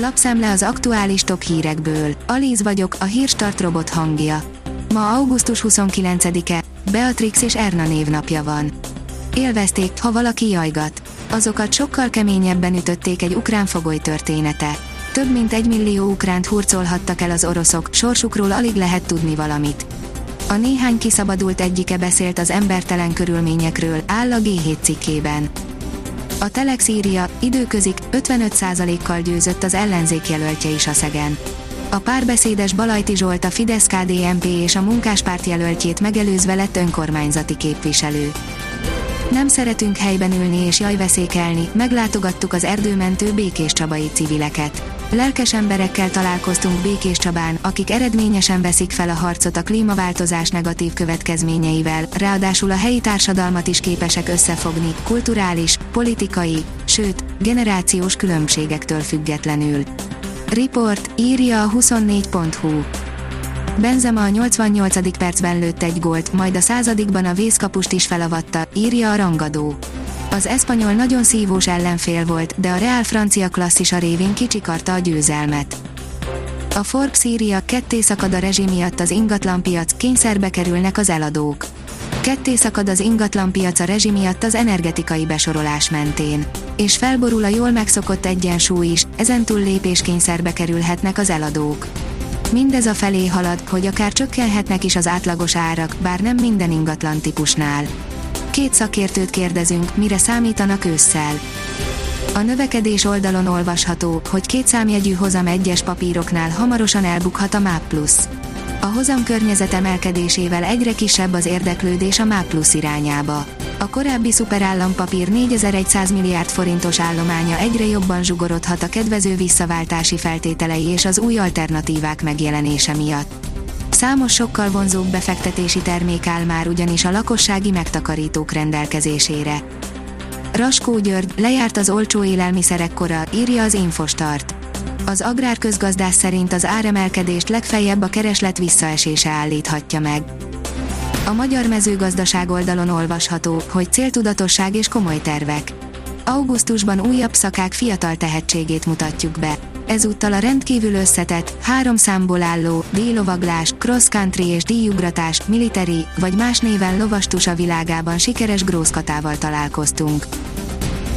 Lapszemle az aktuális top hírekből. Alíz vagyok, a hírstart robot hangja. Ma augusztus 29-e, Beatrix és Erna névnapja van. Élvezték, ha valaki jajgat. Azokat sokkal keményebben ütötték egy ukrán fogoly története. Több mint egy millió ukránt hurcolhattak el az oroszok, sorsukról alig lehet tudni valamit. A néhány kiszabadult egyike beszélt az embertelen körülményekről, áll a G7 cikkében. A Telex írja, időközik, 55%-kal győzött az ellenzék jelöltje is a szegen. A párbeszédes Balajti Zsolt a fidesz KDNP és a munkáspárt jelöltjét megelőzve lett önkormányzati képviselő. Nem szeretünk helyben ülni és jajveszékelni, meglátogattuk az erdőmentő Békés Csabai civileket. Lelkes emberekkel találkoztunk Békés Csabán, akik eredményesen veszik fel a harcot a klímaváltozás negatív következményeivel, ráadásul a helyi társadalmat is képesek összefogni, kulturális, politikai, sőt, generációs különbségektől függetlenül. Report, írja a 24.hu. Benzema a 88. percben lőtt egy gólt, majd a századikban a vészkapust is felavatta, írja a rangadó. Az eszpanyol nagyon szívós ellenfél volt, de a Real francia klasszisa révén kicsikarta a győzelmet. A Forbes írja, ketté szakad a rezsi miatt az ingatlanpiac, kényszerbe kerülnek az eladók. Ketté szakad az ingatlanpiac a rezsi miatt az energetikai besorolás mentén. És felborul a jól megszokott egyensúly is, ezentúl lépéskényszerbe kerülhetnek az eladók. Mindez a felé halad, hogy akár csökkenhetnek is az átlagos árak, bár nem minden ingatlan típusnál. Két szakértőt kérdezünk, mire számítanak ősszel. A növekedés oldalon olvasható, hogy két számjegyű hozam egyes papíroknál hamarosan elbukhat a Plus. A hozam környezet emelkedésével egyre kisebb az érdeklődés a Plus irányába. A korábbi szuperállampapír 4100 milliárd forintos állománya egyre jobban zsugorodhat a kedvező visszaváltási feltételei és az új alternatívák megjelenése miatt. Számos sokkal vonzóbb befektetési termék áll már ugyanis a lakossági megtakarítók rendelkezésére. Raskó György, lejárt az olcsó élelmiszerek kora, írja az Infostart. Az agrárközgazdás szerint az áremelkedést legfeljebb a kereslet visszaesése állíthatja meg. A magyar mezőgazdaság oldalon olvasható, hogy céltudatosság és komoly tervek. Augusztusban újabb szakák fiatal tehetségét mutatjuk be. Ezúttal a rendkívül összetett, három számból álló, díjlovaglás, cross-country és díjugratás, military, vagy más néven a világában sikeres grószkatával találkoztunk.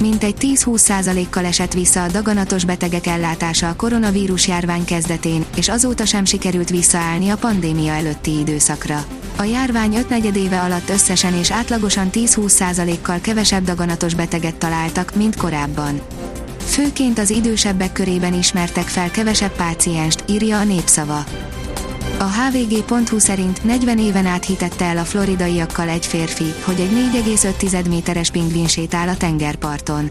Mintegy 10-20%-kal esett vissza a daganatos betegek ellátása a koronavírus járvány kezdetén, és azóta sem sikerült visszaállni a pandémia előtti időszakra. A járvány 5 éve alatt összesen és átlagosan 10-20%-kal kevesebb daganatos beteget találtak, mint korábban. Főként az idősebbek körében ismertek fel kevesebb pácienst, írja a népszava. A hvg.hu szerint 40 éven át hitette el a floridaiakkal egy férfi, hogy egy 4,5 méteres pingvin sétál a tengerparton.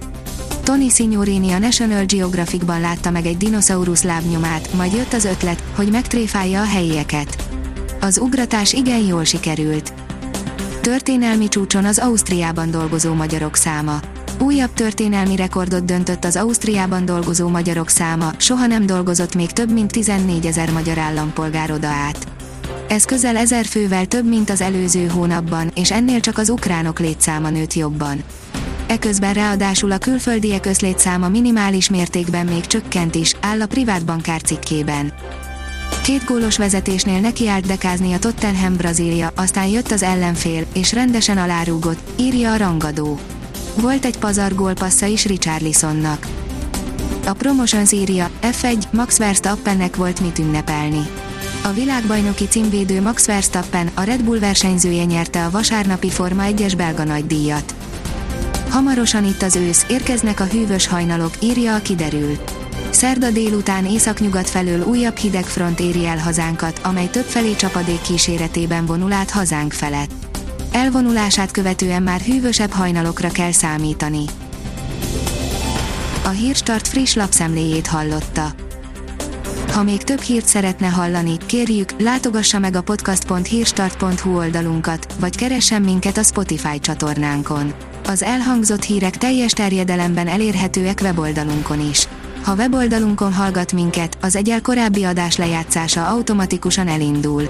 Tony Signorini a National Geographicban látta meg egy dinoszaurusz lábnyomát, majd jött az ötlet, hogy megtréfálja a helyieket. Az ugratás igen jól sikerült. Történelmi csúcson az Ausztriában dolgozó magyarok száma. Újabb történelmi rekordot döntött az Ausztriában dolgozó magyarok száma, soha nem dolgozott még több mint 14 ezer magyar állampolgár oda át. Ez közel ezer fővel több, mint az előző hónapban, és ennél csak az ukránok létszáma nőtt jobban. Eközben ráadásul a külföldiek összlétszáma minimális mértékben még csökkent is, áll a privát bankár cikkében. Két gólos vezetésnél nekiállt dekázni a Tottenham Brazília, aztán jött az ellenfél, és rendesen alárúgott, írja a rangadó. Volt egy pazar gólpassza is Richarlisonnak. A Promotions írja, F1, Max Verstappennek volt mit ünnepelni. A világbajnoki címvédő Max Verstappen, a Red Bull versenyzője nyerte a vasárnapi Forma 1-es belga nagydíjat. Hamarosan itt az ősz, érkeznek a hűvös hajnalok, írja a kiderül. Szerda délután északnyugat felől újabb hideg front éri el hazánkat, amely többfelé csapadék kíséretében vonul át hazánk felett. Elvonulását követően már hűvösebb hajnalokra kell számítani. A Hírstart friss lapszemléjét hallotta. Ha még több hírt szeretne hallani, kérjük, látogassa meg a podcast.hírstart.hu oldalunkat, vagy keressen minket a Spotify csatornánkon. Az elhangzott hírek teljes terjedelemben elérhetőek weboldalunkon is. Ha weboldalunkon hallgat minket, az egyel korábbi adás lejátszása automatikusan elindul.